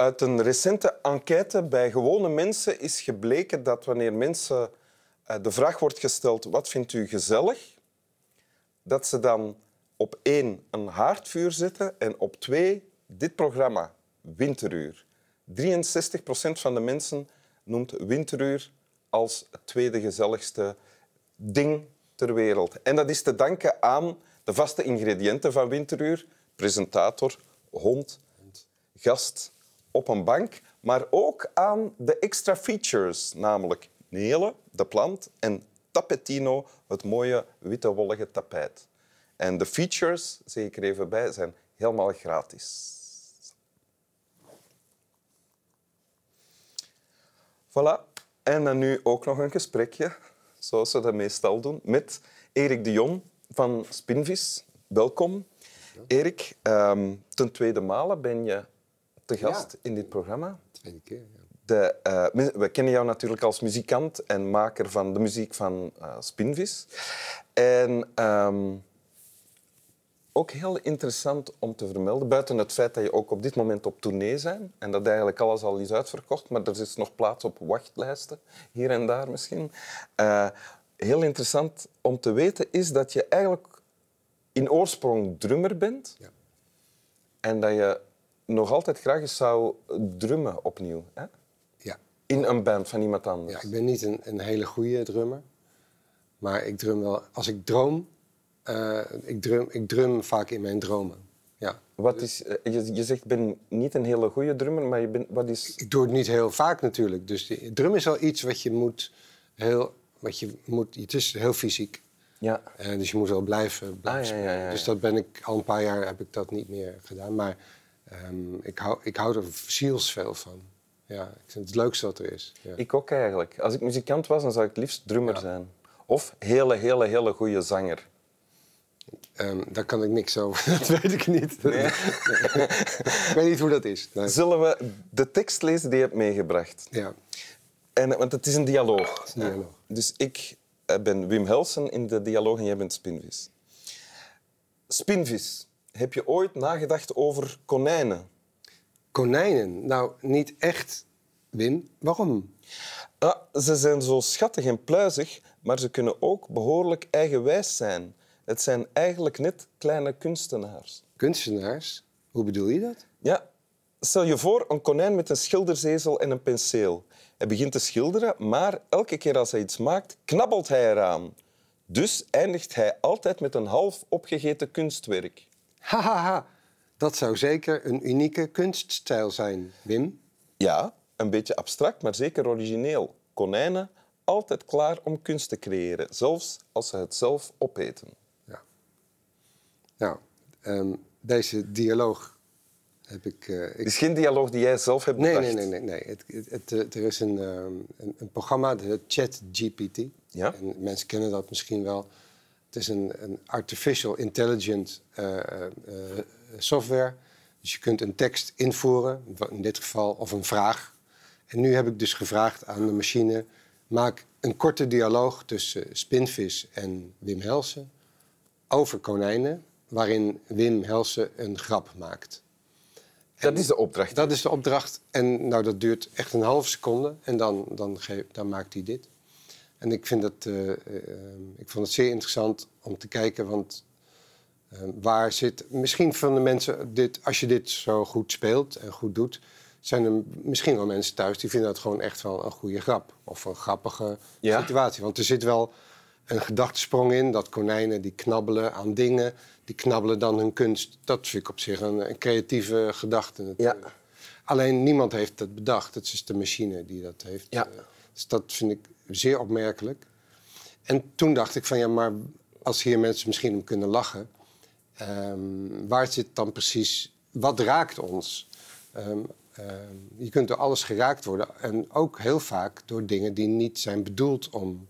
Uit een recente enquête bij gewone mensen is gebleken dat wanneer mensen eh, de vraag wordt gesteld wat vindt u gezellig, dat ze dan op één een haardvuur zetten en op twee dit programma, Winteruur. 63% van de mensen noemt Winteruur als het tweede gezelligste ding ter wereld. En dat is te danken aan de vaste ingrediënten van Winteruur. Presentator, hond, gast op een bank. Maar ook aan de extra features, namelijk Nele, de plant, en Tapetino, het mooie witte wollige tapijt. En de features, zeg ik er even bij, zijn helemaal gratis. Voilà. En dan nu ook nog een gesprekje, zoals we dat meestal doen, met Erik de Jong van Spinvis. Welkom. Erik, um, ten tweede malen ben je te gast in dit programma. Tweede keer, ja. De, uh, we kennen jou natuurlijk als muzikant en maker van de muziek van uh, Spinvis. En um, ook heel interessant om te vermelden, buiten het feit dat je ook op dit moment op tournee bent en dat eigenlijk alles al is uitverkocht, maar er is nog plaats op wachtlijsten, hier en daar misschien. Uh, heel interessant om te weten is dat je eigenlijk in oorsprong drummer bent ja. en dat je nog altijd graag eens zou drummen opnieuw. Hè? Ja. In een band van iemand anders. Ja, ik ben niet een, een hele goede drummer, maar ik drum wel. Als ik droom, uh, ik, drum, ik drum vaak in mijn dromen. Ja. Wat is, eh, je, je zegt, ik ben niet een hele goede drummer, maar je bent, wat is... Ik doe het niet heel vaak natuurlijk. Dus die, drum is wel iets wat je moet heel... Wat je moet, het is heel fysiek. Ja. Uh, dus je moet wel blijven, blijven ah, ja, ja, ja, Dus dat ben ik al een paar jaar heb ik dat niet meer gedaan. Maar um, ik, hou, ik hou er zielsveel van. Ja, ik vind het leukste wat er is. Ik ook eigenlijk. Als ik muzikant was, dan zou ik het liefst drummer zijn. Of hele, hele, hele goede zanger. Um, daar kan ik niks over. Dat weet ik niet. Nee. ik weet niet hoe dat is. Nee. Zullen we de tekst lezen die je hebt meegebracht? Ja. En, want het is een dialoog. Is een dialoog. Dus ik eh, ben Wim Helsen in de dialoog en jij bent Spinvis. Spinvis, heb je ooit nagedacht over konijnen? Konijnen? Nou, niet echt, Wim. Waarom? Ah, ze zijn zo schattig en pluizig, maar ze kunnen ook behoorlijk eigenwijs zijn. Het zijn eigenlijk net kleine kunstenaars. Kunstenaars? Hoe bedoel je dat? Ja, stel je voor een konijn met een schilderzezel en een penseel. Hij begint te schilderen, maar elke keer als hij iets maakt, knabbelt hij eraan. Dus eindigt hij altijd met een half opgegeten kunstwerk. Hahaha, ha, ha. dat zou zeker een unieke kunststijl zijn, Wim. Ja, een beetje abstract, maar zeker origineel. Konijnen altijd klaar om kunst te creëren, zelfs als ze het zelf opeten. Nou, um, deze dialoog heb ik... Uh, ik... Het is geen dialoog die jij zelf hebt nee, bedacht? Nee, nee, nee. nee. Het, het, het, er is een, um, een, een, programma, de ChatGPT. Ja? En mensen kennen dat misschien wel. Het is een, een artificial intelligent uh, uh, software. Dus je kunt een tekst invoeren, in dit geval, of een vraag. En nu heb ik dus gevraagd aan de machine... maak een korte dialoog tussen Spinvis en Wim Helsen over konijnen waarin Wim Helsen een grap maakt. Dat is de opdracht? Dat is de opdracht. En nou, dat duurt echt een halve seconde. En dan, dan, dan maakt hij dit. En ik, vind dat, uh, uh, ik vond het zeer interessant om te kijken. Want uh, waar zit... Misschien van de mensen... Dit, als je dit zo goed speelt en goed doet... zijn er misschien wel mensen thuis die vinden dat gewoon echt wel een goede grap. Of een grappige ja? situatie. Want er zit wel een gedachtesprong in. Dat konijnen die knabbelen aan dingen, die knabbelen dan hun kunst. Dat vind ik op zich een, een creatieve gedachte. Ja. Alleen niemand heeft dat bedacht. Het is de machine die dat heeft. Ja. Dus dat vind ik zeer opmerkelijk. En toen dacht ik van ja, maar als hier mensen misschien om kunnen lachen... Um, waar zit dan precies... Wat raakt ons? Um, um, je kunt door alles geraakt worden. En ook heel vaak door dingen die niet zijn bedoeld om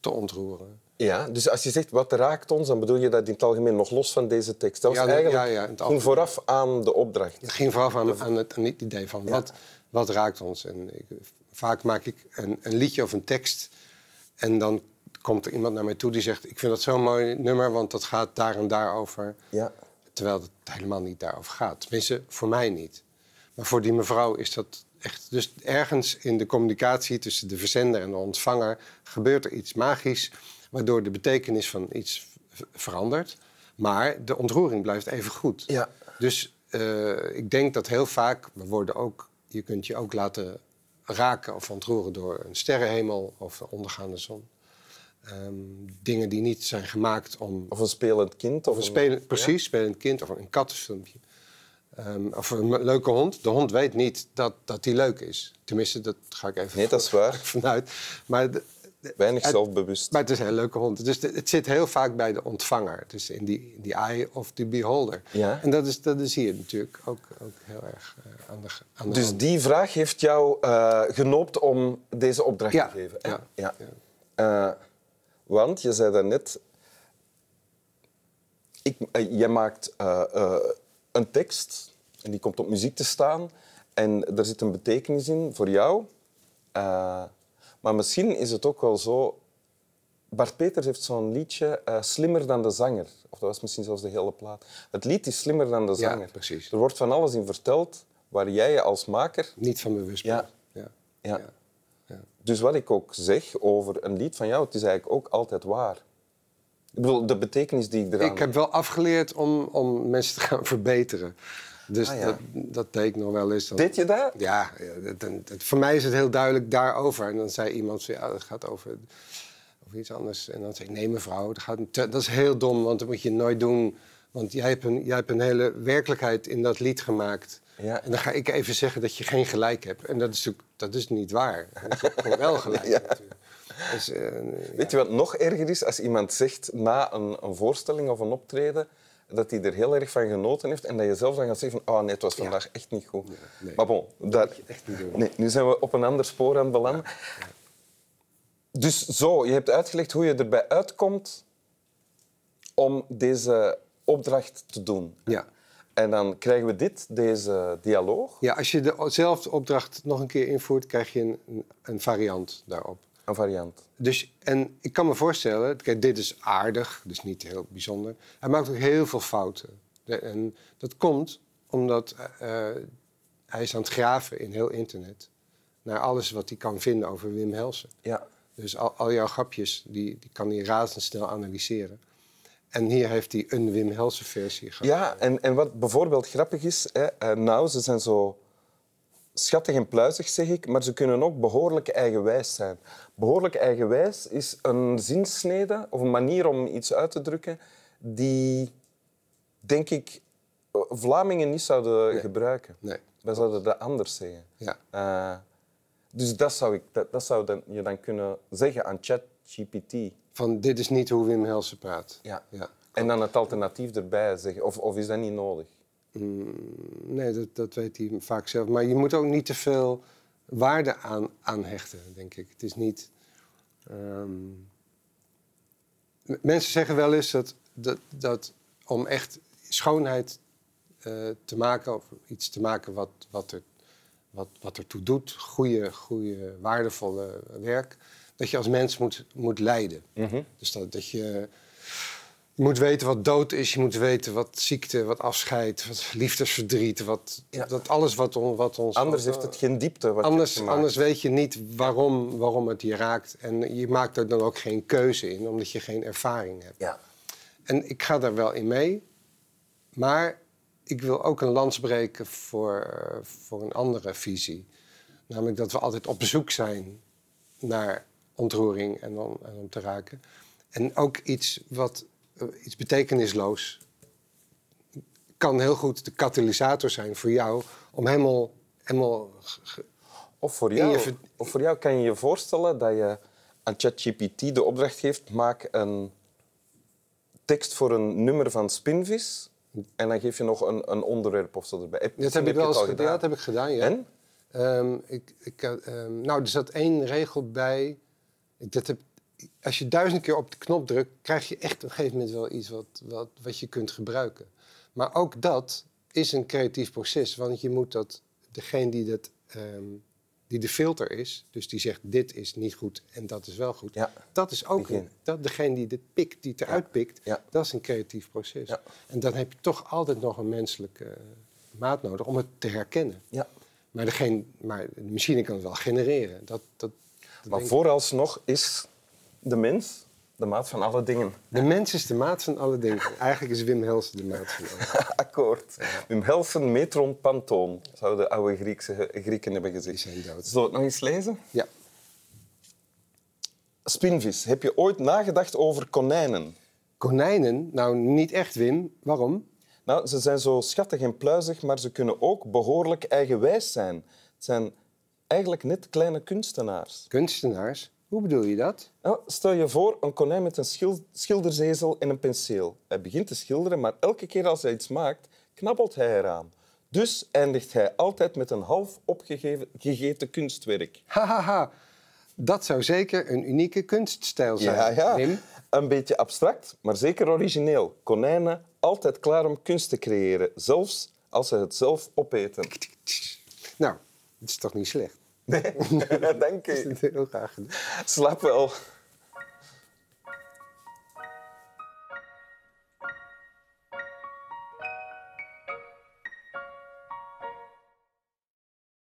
te ontroeren. Ja, dus als je zegt wat raakt ons, dan bedoel je dat in het algemeen nog los van deze tekst. Dat was ja, eigenlijk ja, ja, ging vooraf aan de opdracht. Het ging vooraf aan, aan, het, aan het, idee van wat, wat raakt ons. En ik, vaak maak ik een, een, liedje of een tekst en dan komt er iemand naar mij toe die zegt... ik vind dat zo'n mooi nummer, want dat gaat daar en daar over. Ja. Terwijl het helemaal niet daarover gaat. Tenminste, voor mij niet. Maar voor die mevrouw is dat echt... Dus ergens in de communicatie tussen de verzender en de ontvanger... gebeurt er iets magisch... waardoor de betekenis van iets verandert. Maar de ontroering blijft even goed. Ja. Dus eh, ik denk dat heel vaak... We worden ook, je kunt je ook laten raken of ontroeren... door een sterrenhemel of een ondergaande zon. Ehm, dingen die niet zijn gemaakt om Of een spelend kind. of een spelen, precies, spelend kind of een kattenfilmpje. Ehm, of een leuke hond. De hond weet niet dat, dat die leuk is. Tenminste, dat ga ik even Nee, dat is waar. vanuit. Maar, de-. Weinig Het- zelfbewust. maar het is een hele leuke hond. Dus de- het zit heel vaak bij de ontvanger. Dus in die, in die eye of the beholder. Ja. En dat is, dat is hier natuurlijk ook, ook heel erg eh, aan de, aan de Dus hand. die vraag heeft jou eh, genoopt om deze opdracht Ja, te geven. ja, ja. ja. Eh, want je zei daarnet... Ik, jij maakt een tekst en die komt op muziek te staan. En er zit een betekenis in voor jou. Maar misschien is het ook wel zo... Bart Peters heeft zo'n liedje, eh, Slimmer dan de zanger. Of dat was misschien zelfs de hele plaat. Het lied is Slimmer dan de Ja, zanger. precies. Er wordt van alles in verteld waar jij je als maker... Niet van bewust Ja. bent. Ja. Ja. Ja. Ja. Dus wat ik ook zeg over een lied van jou, het is eigenlijk ook altijd waar. Ik bedoel, de betekenis die ik eraan... Ik heb wel afgeleerd om, om mensen te gaan verbeteren. Dus Ah, ja. dat, dat deed nog wel eens. Dan- Deed je dat? Ja, dat- dat- voor mij is het heel duidelijk daarover. En dan zei iemand, zo, ja, dat gaat over, over iets anders. En dan zei ik, nee mevrouw, dat, gaat, dat is heel dom, want dat moet je nooit doen. Want jij hebt, een, jij hebt een hele werkelijkheid in dat lied gemaakt. Ja. En dan ga ik even zeggen dat je geen gelijk hebt. En dat is, dat is niet waar. Je wel gelijk Ja. natuurlijk. Dus, eh, Weet je wat nog erger is? Als iemand zegt na een, een voorstelling of een optreden dat hij er heel erg van genoten heeft en dat je zelf dan gaat zeggen van oh nee, het was vandaag echt niet goed. nee. Maar bon, dat, je echt niet doen. nee, nu zijn we op een ander spoor aan het belanden. Dus zo, je hebt uitgelegd hoe je erbij uitkomt om deze opdracht te doen. Ja. En dan krijgen we dit, deze dialoog, Ja, als je dezelfde opdracht nog een keer invoert, krijg je een, een variant daarop. Een variant. Dus, en ik kan me voorstellen, kijk, dit is aardig, dus niet heel bijzonder. Hij maakt ook heel veel fouten. De- en dat komt omdat eh, eh, hij is aan het graven in heel internet naar alles wat hij kan vinden over Wim Helsen. Ja. Dus al, al jouw grapjes, die, die kan hij razendsnel analyseren. En hier heeft hij een Wim Helsen versie gehad. Ja, en, en wat bijvoorbeeld grappig is, hè, eh, nou, ze zijn zo schattig en pluizig, zeg ik, maar ze kunnen ook behoorlijk eigenwijs zijn. Behoorlijk eigenwijs is een zinsnede of een manier om iets uit te drukken die, denk ik, eh, Vlamingen niet zouden gebruiken. Nee. Wij zouden dat anders zeggen. Ja. Eh, dus dat zou, ik, dat, dat zou dan, je dan kunnen zeggen aan ChatGPT. Van dit is niet hoe Wim Helsen praat. Ja. Ja. En dan het alternatief erbij zeggen. Of, of is dat niet nodig? Nee, dat, dat weet hij vaak zelf. Maar je moet ook niet te veel waarde aan, aan hechten, denk ik. Het is niet... ehm, Mensen zeggen wel eens dat, dat, dat om echt schoonheid eh, te maken... of iets te maken wat, wat, er, wat, wat ertoe doet, goede, goede, waardevolle werk... dat je als mens moet, moet lijden. Dus dat, dat je... Je moet weten wat dood is, je moet weten wat ziekte, wat afscheid, wat liefdesverdriet, wat, Ja. dat alles wat, on, wat ons... Anders heeft het geen diepte. Wat anders, anders weet je niet waarom, waarom het je raakt. En je maakt er dan ook geen keuze in, omdat je geen ervaring hebt. Ja. En ik ga daar wel in mee. Maar ik wil ook een lans breken voor, voor een andere visie. Namelijk dat we altijd op zoek zijn naar ontroering en om, en om te raken. En ook iets wat iets betekenisloos kan heel goed de katalysator zijn voor jou om helemaal, helemaal Of, voor jou, je of voor jou kan je je voorstellen dat je aan ChatGPT de opdracht geeft: maak een tekst voor een nummer van Spinvis. En dan geef je nog een, een onderwerp of zo erbij. Dat heb ik wel eens gedaan. Dat heb ik gedaan, ja. En? Ehm, ik, ik, had, ehm, nou, er zat één regel bij. Ik, dat heb, als je duizend keer op de knop drukt, krijg je echt op een gegeven moment wel iets wat, wat, wat je kunt gebruiken. Maar ook dat is een creatief proces, want je moet dat, degene die, dat, ehm, die de filter is, dus die zegt dit is niet goed en dat is wel goed, Ja. dat is ook een, dat, degene die dit pikt, die het eruit pikt, Ja. dat is een creatief proces. Ja. En dan heb je toch altijd nog een menselijke, maat nodig om het te herkennen. Ja. Maar, degene, maar de machine kan het wel genereren. Dat, dat, dat Maar vooralsnog is de mens de maat van alle dingen. De mens is de maat van alle dingen. Eigenlijk is Wim Helsen de maat van alle Akkoord. Wim Helsen, metron, pantoon, zouden de oude Griekse, Grieken hebben gezegd. Die zijn dood. Zullen we het nog eens lezen? Ja. Spinvis, heb je ooit nagedacht over konijnen? Konijnen? Nou, niet echt, Wim. Waarom? Nou, ze zijn zo schattig en pluizig, maar ze kunnen ook behoorlijk eigenwijs zijn. Het zijn eigenlijk net kleine kunstenaars. Kunstenaars? Hoe bedoel je dat? Nou, stel je voor een konijn met een schil- schilderzezel en een penseel. Hij begint te schilderen, maar elke keer als hij iets maakt, knabbelt hij eraan. Dus eindigt hij altijd met een half opgegeten kunstwerk. Hahaha. Dat zou zeker een unieke kunststijl zijn, Ja, ja. Wim. Een beetje abstract, maar zeker origineel. Konijnen altijd klaar om kunst te creëren, zelfs als ze het zelf opeten. Nou, dat is toch niet slecht? Nee, dank is heel graag gedaan. Slaap wel.